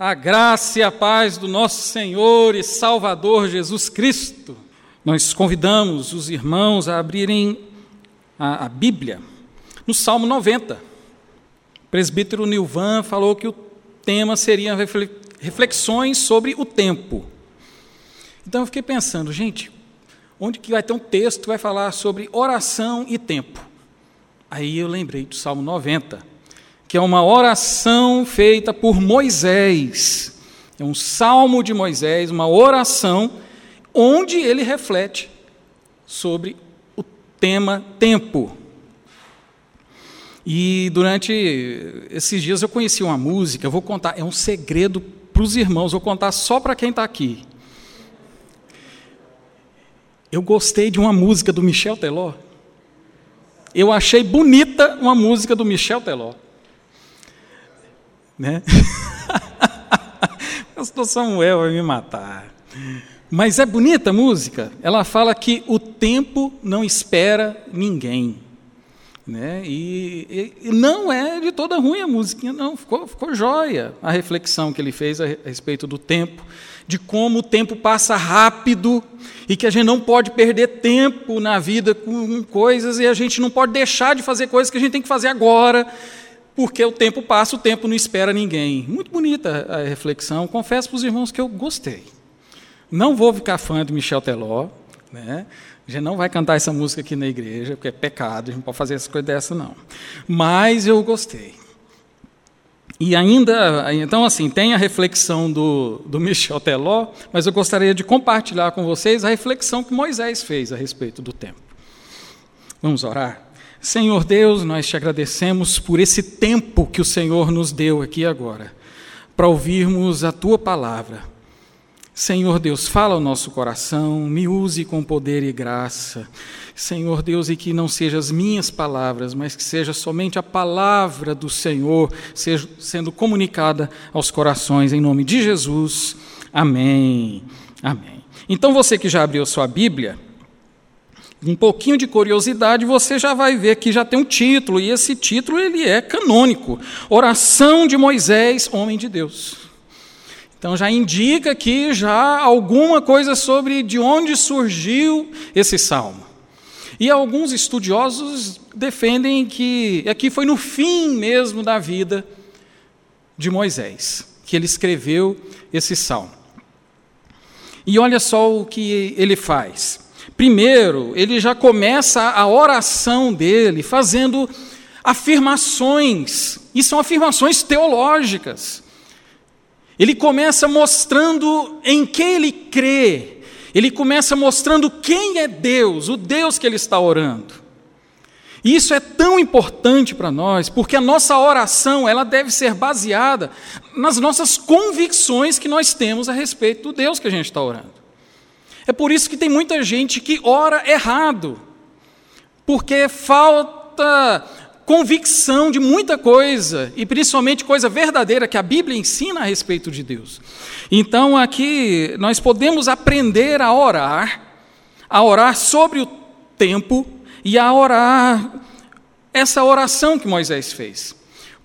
A graça e a paz do nosso Senhor e Salvador Jesus Cristo. Nós convidamos os irmãos a abrirem a, a Bíblia no Salmo 90. O presbítero Nilvan falou que o tema seria reflexões sobre o tempo. Então eu fiquei pensando, gente, onde que vai ter um texto que vai falar sobre oração e tempo? Aí eu lembrei do Salmo 90 que é uma oração feita por Moisés. É um salmo de Moisés, uma oração, onde ele reflete sobre o tema tempo. E durante esses dias eu conheci uma música, eu vou contar, é um segredo para os irmãos, vou contar só para quem está aqui. Eu gostei de uma música do Michel Teló. Eu achei bonita uma música do Michel Teló né? Pastor Samuel vai me matar. Mas é bonita a música. Ela fala que o tempo não espera ninguém. Né? E, e, não é de toda ruim a música, não. Ficou, ficou jóia a reflexão que ele fez a respeito do tempo, de como o tempo passa rápido e que a gente não pode perder tempo na vida com coisas e a gente não pode deixar de fazer coisas que a gente tem que fazer agora porque o tempo passa, o tempo não espera ninguém. Muito bonita a reflexão. Confesso para os irmãos que eu gostei. Não vou ficar fã de Michel Teló, né? A gente não vai cantar essa música aqui na igreja, porque é pecado, a gente não pode fazer essa coisa dessa, não. Mas eu gostei. E ainda, então assim, tem a reflexão do, do Michel Teló, mas eu gostaria de compartilhar com vocês a reflexão que Moisés fez a respeito do tempo. Vamos orar? Senhor Deus, nós te agradecemos por esse tempo que o Senhor nos deu aqui agora, para ouvirmos a tua palavra. Senhor Deus, fala ao nosso coração, me use com poder e graça. Senhor Deus, e que não sejam as minhas palavras, mas que seja somente a palavra do Senhor seja, sendo comunicada aos corações, em nome de Jesus. Amém. Amém. Então, você que já abriu sua Bíblia, um pouquinho de curiosidade, você já vai ver que já tem um título, e esse título ele é canônico: Oração de Moisés, homem de Deus. Então já indica aqui já alguma coisa sobre de onde surgiu esse salmo. E alguns estudiosos defendem que aqui foi no fim mesmo da vida de Moisés que ele escreveu esse salmo. E olha só o que ele faz. Primeiro, ele já começa a oração dele fazendo afirmações, e são afirmações teológicas. Ele começa mostrando em que ele crê, ele começa mostrando quem é Deus, o Deus que ele está orando. E isso é tão importante para nós, porque a nossa oração, ela deve ser baseada nas nossas convicções que nós temos a respeito do Deus que a gente está orando. É por isso que tem muita gente que ora errado, porque falta convicção de muita coisa, e principalmente coisa verdadeira que a Bíblia ensina a respeito de Deus. Então aqui nós podemos aprender a orar, a orar sobre o tempo e a orar essa oração que Moisés fez.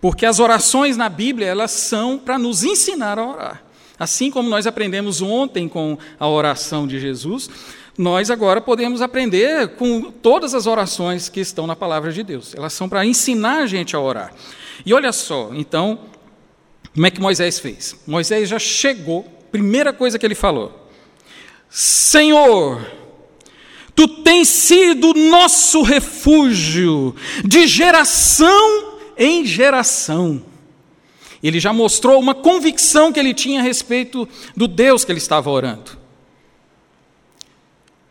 Porque as orações na Bíblia, elas são para nos ensinar a orar. Assim como nós aprendemos ontem com a oração de Jesus, nós agora podemos aprender com todas as orações que estão na palavra de Deus. Elas são para ensinar a gente a orar. E olha só, então, como é que Moisés fez? Moisés já chegou, primeira coisa que ele falou: Senhor, tu tens sido nosso refúgio de geração em geração. Ele já mostrou uma convicção que ele tinha a respeito do Deus que ele estava orando.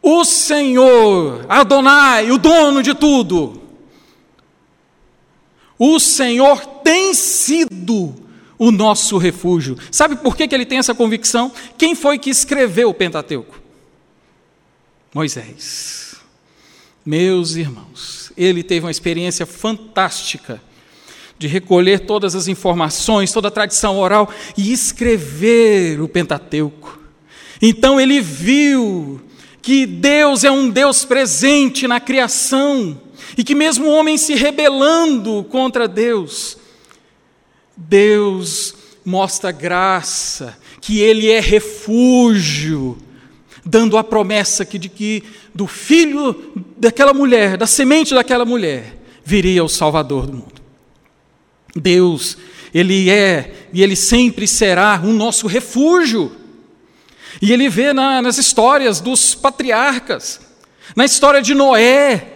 O Senhor, Adonai, o dono de tudo, o Senhor tem sido o nosso refúgio. Sabe por que, que ele tem essa convicção? Quem foi que escreveu o Pentateuco? Moisés. Meus irmãos, ele teve uma experiência fantástica de recolher todas as informações, toda a tradição oral e escrever o Pentateuco. Então ele viu que Deus é um Deus presente na criação e que, mesmo o homem se rebelando contra Deus, Deus mostra graça, que Ele é refúgio, dando a promessa que, de que do filho daquela mulher, da semente daquela mulher, viria o Salvador do mundo. Deus, Ele é e Ele sempre será o nosso refúgio. E Ele vê na, nas histórias dos patriarcas, na história de Noé,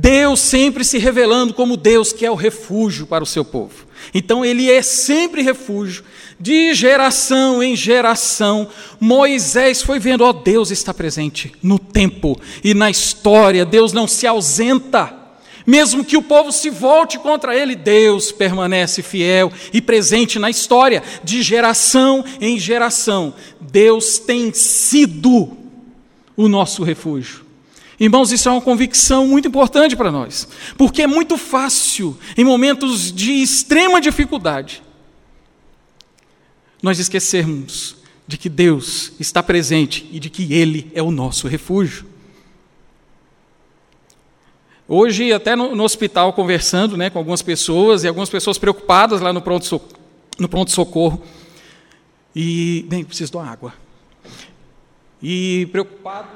Deus sempre se revelando como Deus que é o refúgio para o seu povo. Então ele é sempre refúgio, de geração em geração. Moisés foi vendo, ó, Deus está presente no tempo e na história, Deus não se ausenta. Mesmo que o povo se volte contra ele, Deus permanece fiel e presente na história, de geração em geração. Deus tem sido o nosso refúgio. Irmãos, isso é uma convicção muito importante para nós, porque é muito fácil, em momentos de extrema dificuldade, nós esquecermos de que Deus está presente e de que Ele é o nosso refúgio. Hoje, até no, no hospital, conversando né, com algumas pessoas, e algumas pessoas preocupadas lá no pronto-socorro, no pronto -socorro, e, bem, preciso de água. E preocupado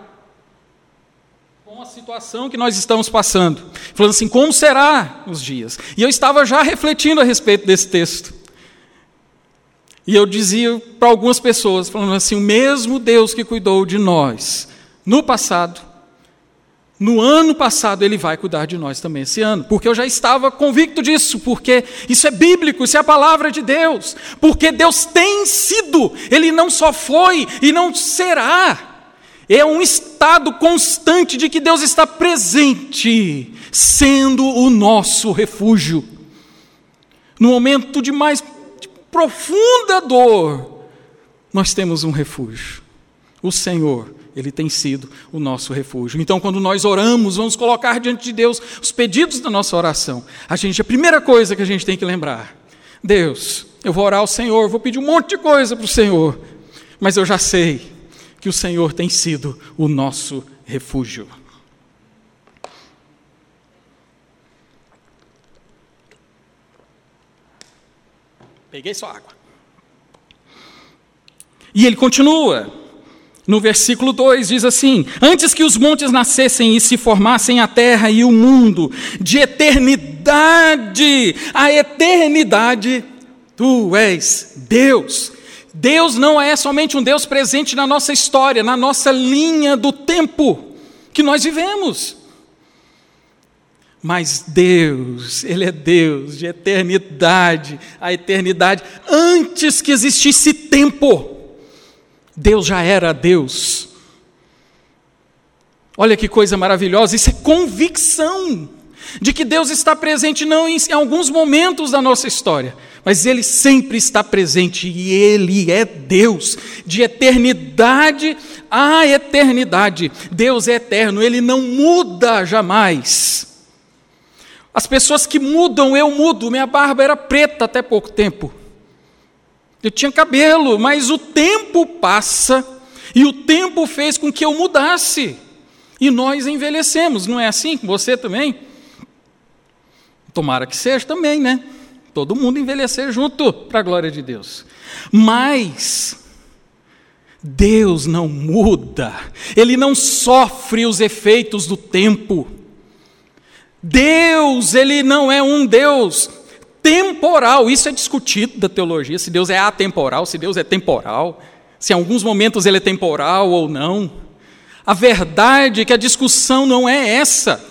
com a situação que nós estamos passando, falando assim: como será os dias? E eu estava já refletindo a respeito desse texto. E eu dizia para algumas pessoas, falando assim: o mesmo Deus que cuidou de nós no passado, no ano passado, Ele vai cuidar de nós também esse ano, porque eu já estava convicto disso, porque isso é bíblico, isso é a palavra de Deus, porque Deus tem sido, Ele não só foi e não será. É um estado constante de que Deus está presente, sendo o nosso refúgio. No momento de mais profunda dor, nós temos um refúgio. O Senhor, Ele tem sido o nosso refúgio. Então, quando nós oramos, vamos colocar diante de Deus os pedidos da nossa oração. A gente, a primeira coisa que a gente tem que lembrar: Deus, eu vou orar ao Senhor, vou pedir um monte de coisa para o Senhor, mas eu já sei que o Senhor tem sido o nosso refúgio. Peguei só água. E ele continua. No versículo 2 diz assim: Antes que os montes nascessem e se formassem a terra e o mundo, de eternidade a eternidade, tu és Deus Deus não é somente um Deus presente na nossa história, na nossa linha do tempo que nós vivemos. Mas Deus, Ele é Deus de eternidade a eternidade. Antes que existisse tempo, Deus já era Deus. Olha que coisa maravilhosa, isso é convicção de que Deus está presente não em, em alguns momentos da nossa história, mas Ele sempre está presente e Ele é Deus, de eternidade a eternidade. Deus é eterno, Ele não muda jamais. As pessoas que mudam, eu mudo. Minha barba era preta até pouco tempo. Eu tinha cabelo, mas o tempo passa e o tempo fez com que eu mudasse. E nós envelhecemos, não é assim com você também? Tomara que seja também, né? Todo mundo envelhecer junto, para a glória de Deus. Mas Deus não muda, Ele não sofre os efeitos do tempo. Deus, Ele não é um Deus temporal, isso é discutido da teologia, se Deus é atemporal, se Deus é temporal, se em alguns momentos Ele é temporal ou não. A verdade é que a discussão não é essa.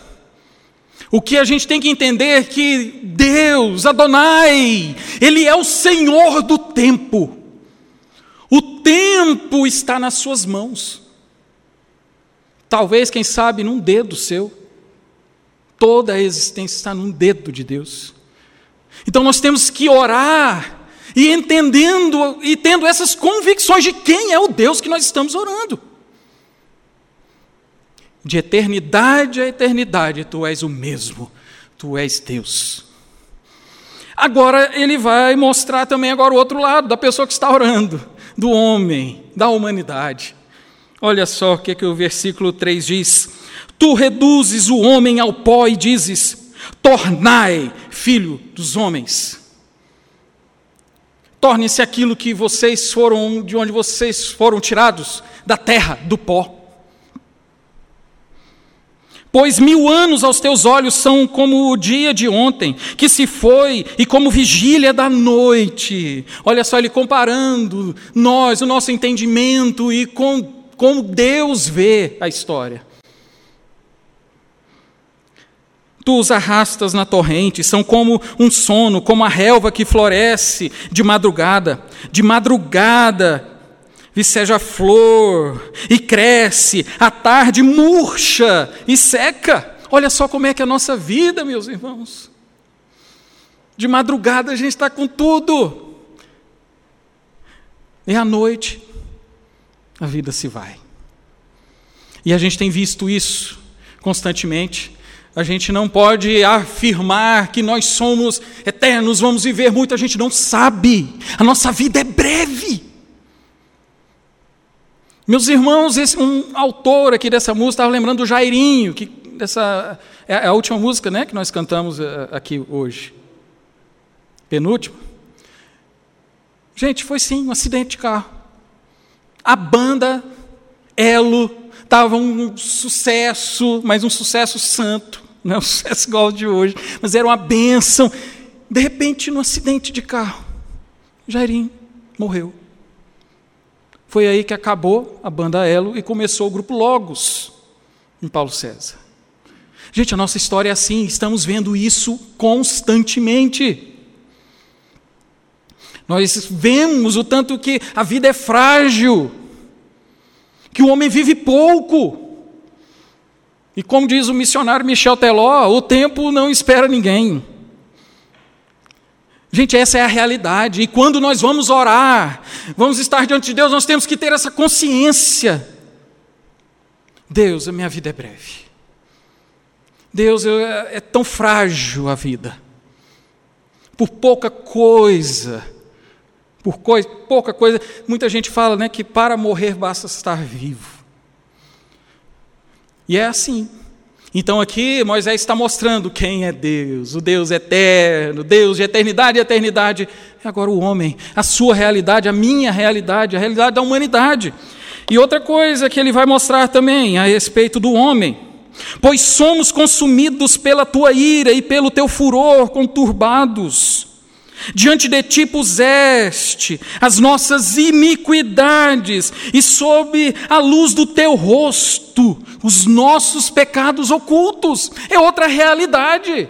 O que a gente tem que entender é que Deus, Adonai, Ele é o Senhor do tempo. O tempo está nas Suas mãos. Talvez, quem sabe, num dedo seu. Toda a existência está num dedo de Deus. Então nós temos que orar e entendendo e tendo essas convicções de quem é o Deus que nós estamos orando. De eternidade a eternidade, tu és o mesmo, tu és Deus. Agora ele vai mostrar também agora o outro lado da pessoa que está orando, do homem, da humanidade. Olha só o que, é que o versículo 3 diz: Tu reduzes o homem ao pó e dizes: Tornai filho dos homens. Torne-se aquilo que vocês foram, de onde vocês foram tirados, da terra, do pó. Pois mil anos aos teus olhos são como o dia de ontem, que se foi, e como vigília da noite. Olha só, ele comparando nós, o nosso entendimento e com como Deus vê a história. Tu os arrastas na torrente, são como um sono, como a relva que floresce de madrugada. De madrugada viceja a flor e cresce, à tarde murcha e seca. Olha só como é que é a nossa vida, meus irmãos. De madrugada a gente está com tudo. E à noite a vida se vai. E a gente tem visto isso constantemente a gente não pode afirmar que nós somos eternos, vamos viver muito, a gente não sabe. A nossa vida é breve. Meus irmãos, esse, um autor aqui dessa música estava lembrando do Jairinho, que dessa é a última música, né, que nós cantamos eh, aqui hoje. Penúltima. Gente, foi sim um acidente de carro. A banda Elo estava um sucesso, mas um sucesso santo, não é um sucesso igual ao de hoje, mas era uma bênção. De repente, num acidente de carro, Jairinho morreu. Foi aí que acabou a banda Elo e começou o grupo Logos, em Paulo César. Gente, a nossa história é assim, estamos vendo isso constantemente. Nós vemos o tanto que a vida é frágil, que o homem vive pouco. E como diz o missionário Michel Teló, o tempo não espera ninguém. Gente, essa é a realidade. E quando nós vamos orar, vamos estar diante de Deus, nós temos que ter essa consciência. Deus, a minha vida é breve. Deus, eu, é, é tão frágil a vida. Por pouca coisa por coisa, pouca coisa. Muita gente fala né, que para morrer basta estar vivo. E é assim. Então aqui Moisés está mostrando quem é Deus, o Deus eterno, Deus de eternidade e eternidade. E agora o homem, a sua realidade, a minha realidade, a realidade da humanidade. E outra coisa que ele vai mostrar também a respeito do homem. Pois somos consumidos pela tua ira e pelo teu furor conturbados. Diante de ti puseste as nossas iniquidades, e sob a luz do teu rosto, os nossos pecados ocultos. É outra realidade.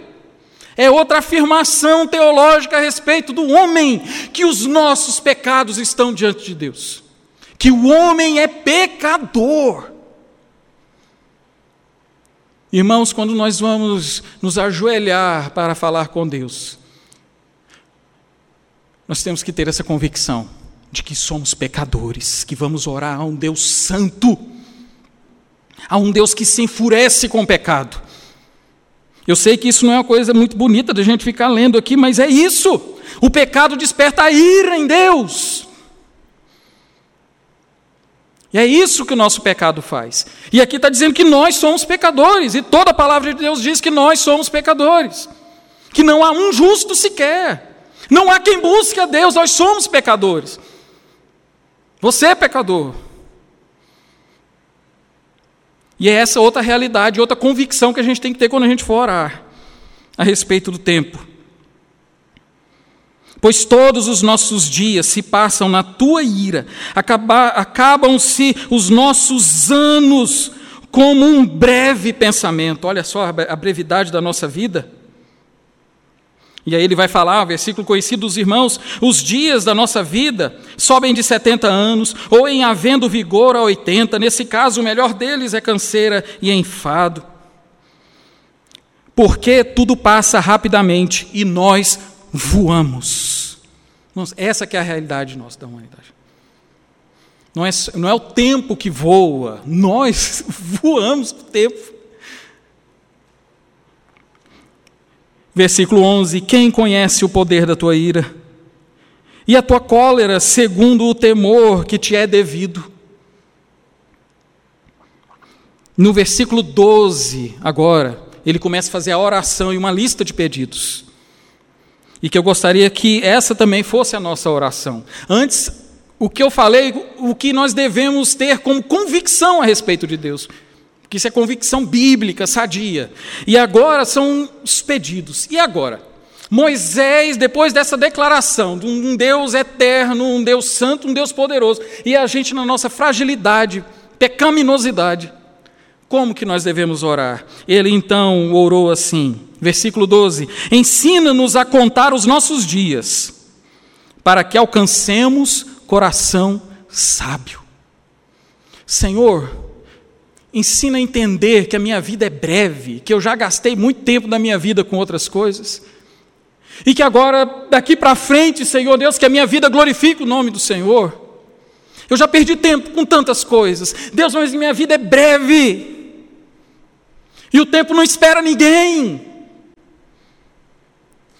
É outra afirmação teológica a respeito do homem, que os nossos pecados estão diante de Deus. Que o homem é pecador. Irmãos, quando nós vamos nos ajoelhar para falar com Deus, nós temos que ter essa convicção de que somos pecadores, que vamos orar a um Deus santo, a um Deus que se enfurece com o pecado. Eu sei que isso não é uma coisa muito bonita da gente ficar lendo aqui, mas é isso. O pecado desperta a ira em Deus. E é isso que o nosso pecado faz. E aqui está dizendo que nós somos pecadores, e toda a palavra de Deus diz que nós somos pecadores, que não há um justo sequer. Não há quem busque a Deus, nós somos pecadores. Você é pecador. E é essa outra realidade, outra convicção que a gente tem que ter quando a gente for orar a respeito do tempo. Pois todos os nossos dias se passam na tua ira, acabam-se os nossos anos como um breve pensamento. Olha só a brevidade da nossa vida. E aí ele vai falar, versículo conhecido dos irmãos: os dias da nossa vida sobem de 70 anos, ou em havendo vigor a 80, nesse caso o melhor deles é canseira e enfado. Porque tudo passa rapidamente e nós voamos. essa que é a realidade nossa da humanidade. Não é, não é o tempo que voa, nós voamos o tempo. Versículo 11: Quem conhece o poder da tua ira? E a tua cólera, segundo o temor que te é devido. No versículo 12, agora, ele começa a fazer a oração e uma lista de pedidos. E que eu gostaria que essa também fosse a nossa oração. Antes, o que eu falei, o que nós devemos ter como convicção a respeito de Deus. Que isso é convicção bíblica, sadia. E agora são os pedidos. E agora? Moisés, depois dessa declaração de um Deus eterno, um Deus santo, um Deus poderoso, e a gente na nossa fragilidade, pecaminosidade, como que nós devemos orar? Ele então orou assim, versículo 12: Ensina-nos a contar os nossos dias, para que alcancemos coração sábio. Senhor, ensina a entender que a minha vida é breve, que eu já gastei muito tempo da minha vida com outras coisas. E que agora, daqui para frente, Senhor Deus, que a minha vida glorifique o nome do Senhor. Eu já perdi tempo com tantas coisas. Deus, mas minha vida é breve. E o tempo não espera ninguém.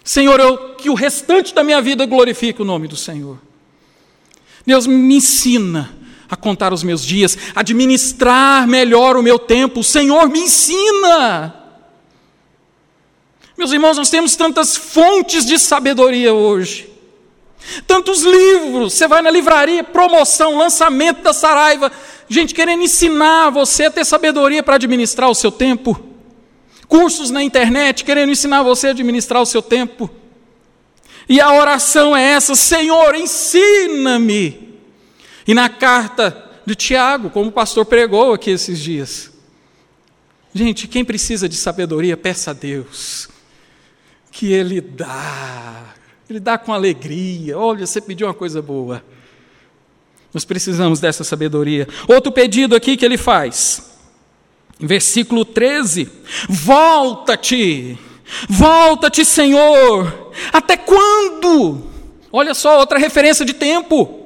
Senhor, eu, que o restante da minha vida glorifique o nome do Senhor. Deus me ensina a contar os meus dias, administrar melhor o meu tempo. O Senhor me ensina. Meus irmãos, nós temos tantas fontes de sabedoria hoje. Tantos livros, você vai na livraria, promoção, lançamento da Saraiva, gente querendo ensinar você a ter sabedoria para administrar o seu tempo. Cursos na internet querendo ensinar você a administrar o seu tempo. E a oração é essa: Senhor, ensina-me. E na carta de Tiago, como o pastor pregou aqui esses dias. Gente, quem precisa de sabedoria, peça a Deus que Ele dá. Ele dá com alegria. Olha, você pediu uma coisa boa. Nós precisamos dessa sabedoria. Outro pedido aqui que ele faz. Versículo 13: Volta-te, volta-te, Senhor. Até quando? Olha só, outra referência de tempo.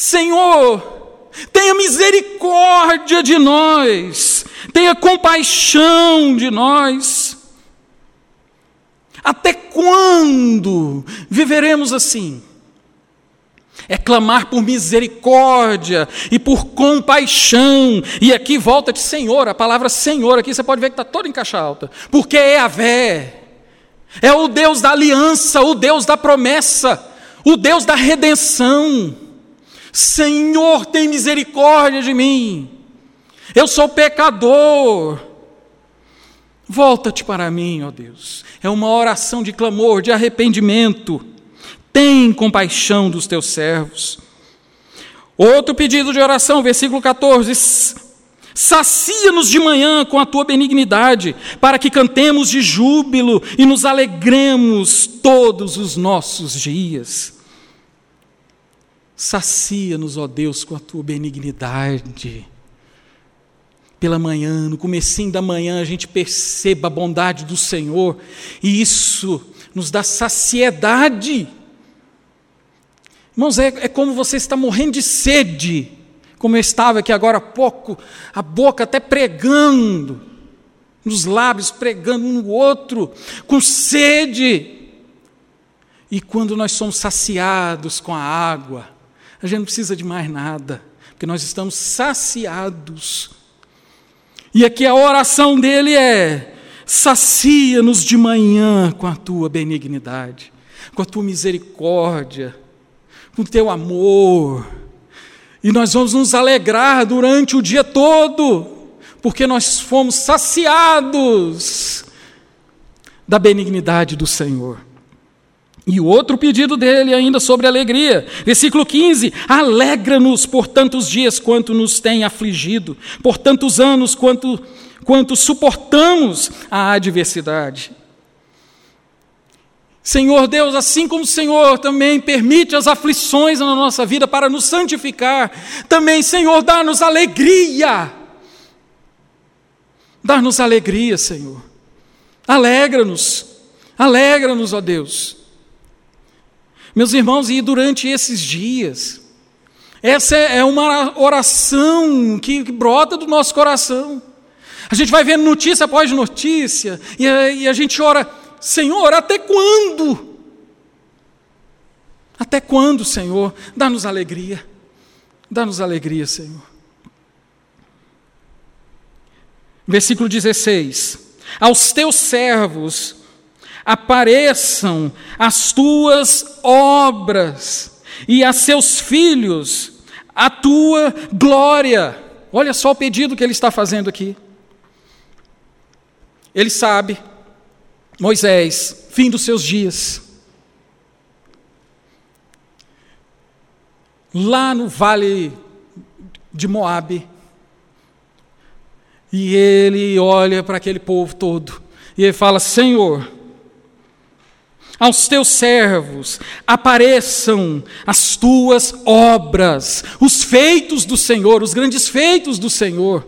Senhor, tenha misericórdia de nós, tenha compaixão de nós. Até quando viveremos assim? É clamar por misericórdia e por compaixão. E aqui volta de Senhor, a palavra Senhor aqui você pode ver que está toda em caixa alta. Porque é a Vé. É o Deus da aliança, o Deus da promessa, o Deus da redenção. Senhor, tem misericórdia de mim. Eu sou pecador. Volta-te para mim, ó Deus. É uma oração de clamor, de arrependimento. Tem compaixão dos teus servos. Outro pedido de oração, versículo 14. Sacia-nos de manhã com a tua benignidade, para que cantemos de júbilo e nos alegremos todos os nossos dias. Sacia-nos, ó Deus, com a tua benignidade pela manhã, no comecinho da manhã, a gente perceba a bondade do Senhor, e isso nos dá saciedade. Irmãos, é, é como você está morrendo de sede, como eu estava aqui agora há pouco, a boca até pregando, nos lábios pregando um no outro, com sede. E quando nós somos saciados com a água, a gente não precisa de mais nada, porque nós estamos saciados e aqui a oração dele é: sacia-nos de manhã com a tua benignidade, com a tua misericórdia, com o teu amor. E nós vamos nos alegrar durante o dia todo, porque nós fomos saciados da benignidade do Senhor. E o outro pedido dele ainda sobre alegria, versículo 15: Alegra-nos por tantos dias quanto nos tem afligido, por tantos anos quanto, quanto suportamos a adversidade. Senhor Deus, assim como o Senhor também permite as aflições na nossa vida para nos santificar, também, Senhor, dá-nos alegria. Dá-nos alegria, Senhor. Alegra-nos, alegra-nos, ó Deus. Meus irmãos, e durante esses dias, essa é uma oração que brota do nosso coração. A gente vai vendo notícia após notícia, e a, e a gente ora, Senhor, até quando? Até quando, Senhor? Dá-nos alegria. Dá-nos alegria, Senhor. Versículo 16: Aos teus servos apareçam as tuas obras e a seus filhos a tua glória. Olha só o pedido que ele está fazendo aqui. Ele sabe, Moisés, fim dos seus dias, lá no vale de Moabe, e ele olha para aquele povo todo e ele fala: Senhor, aos teus servos apareçam as tuas obras, os feitos do Senhor, os grandes feitos do Senhor.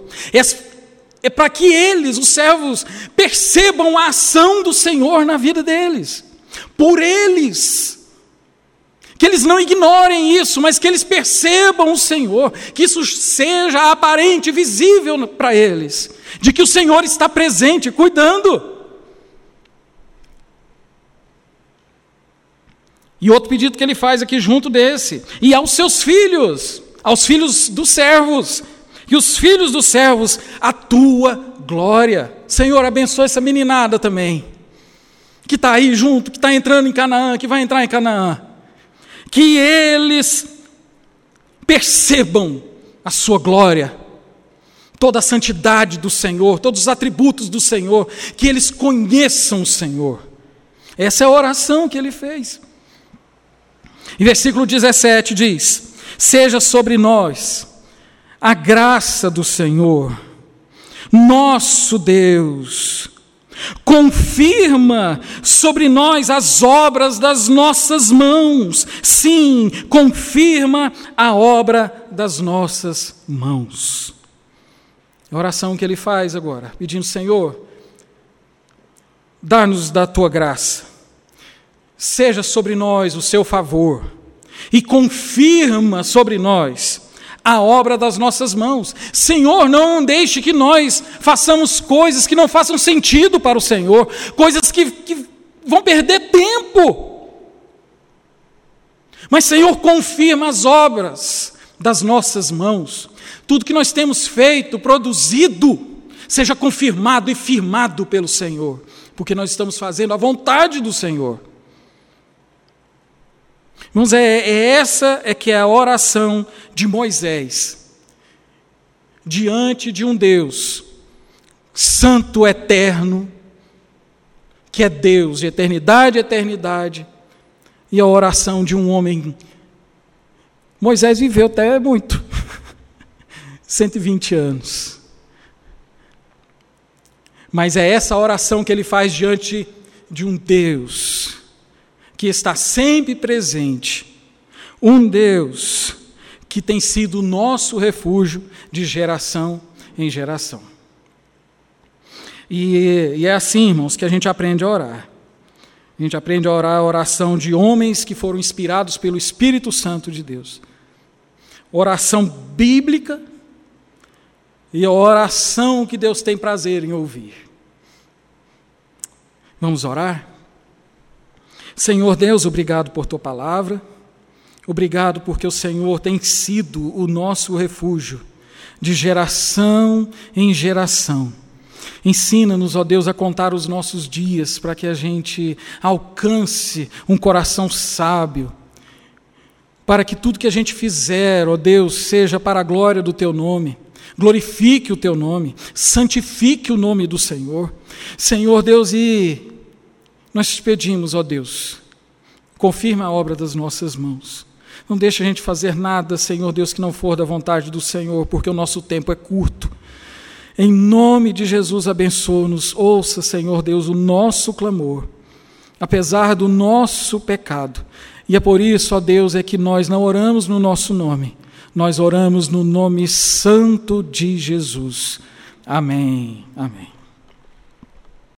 É, para que eles, os servos, percebam a ação do Senhor na vida deles. Por eles que eles não ignorem isso, mas que eles percebam o Senhor, que isso seja aparente, visível para eles, de que o Senhor está presente, cuidando. E outro pedido que ele faz aqui junto desse, e aos seus filhos, aos filhos dos servos, e os filhos dos servos, a tua glória. Senhor, abençoa essa meninada também, que está aí junto, que está entrando em Canaã, que vai entrar em Canaã que eles percebam a sua glória, toda a santidade do Senhor, todos os atributos do Senhor, que eles conheçam o Senhor. Essa é a oração que ele fez. E versículo 17 diz: Seja sobre nós a graça do Senhor, nosso Deus, Confirma sobre nós as obras das nossas mãos. Sim, confirma a obra das nossas mãos. A oração que ele faz agora, pedindo: Senhor, dá-nos da tua graça, seja sobre nós o seu favor, e confirma sobre nós a obra das nossas mãos. Senhor, não deixe que nós façamos coisas que não façam sentido para o Senhor, coisas que, que vão perder tempo. Mas, Senhor, confirma as obras das nossas mãos. Tudo que nós temos feito, produzido, seja confirmado e firmado pelo Senhor, porque nós estamos fazendo a vontade do Senhor. Irmãos, é, é essa é que é a oração de Moisés diante de um Deus santo, eterno, que é Deus de eternidade eternidade, e a oração de um homem. Moisés viveu até muito 120 anos. Mas é essa oração que ele faz diante de um Deus que está sempre presente, um Deus que tem sido o nosso refúgio de geração em geração. E, e, é assim, irmãos, que a gente aprende a orar. A gente aprende a orar a oração de homens que foram inspirados pelo Espírito Santo de Deus. Oração bíblica e a oração que Deus tem prazer em ouvir. Vamos orar? Senhor Deus, obrigado por tua palavra, obrigado porque o Senhor tem sido o nosso refúgio de geração em geração. Ensina-nos, ó Deus, a contar os nossos dias para que a gente alcance um coração sábio, para que tudo que a gente fizer, ó Deus, seja para a glória do teu nome. Glorifique o teu nome, santifique o nome do Senhor. Senhor Deus, e nós te pedimos, ó Deus, confirma a obra das nossas mãos. Não deixe a gente fazer nada, Senhor Deus, que não for da vontade do Senhor, porque o nosso tempo é curto. Em nome de Jesus, abençoa-nos. Ouça, Senhor Deus, o nosso clamor, apesar do nosso pecado. E é por isso, ó Deus, é que nós não oramos no nosso nome, nós oramos no nome santo de Jesus. Amém. Amém.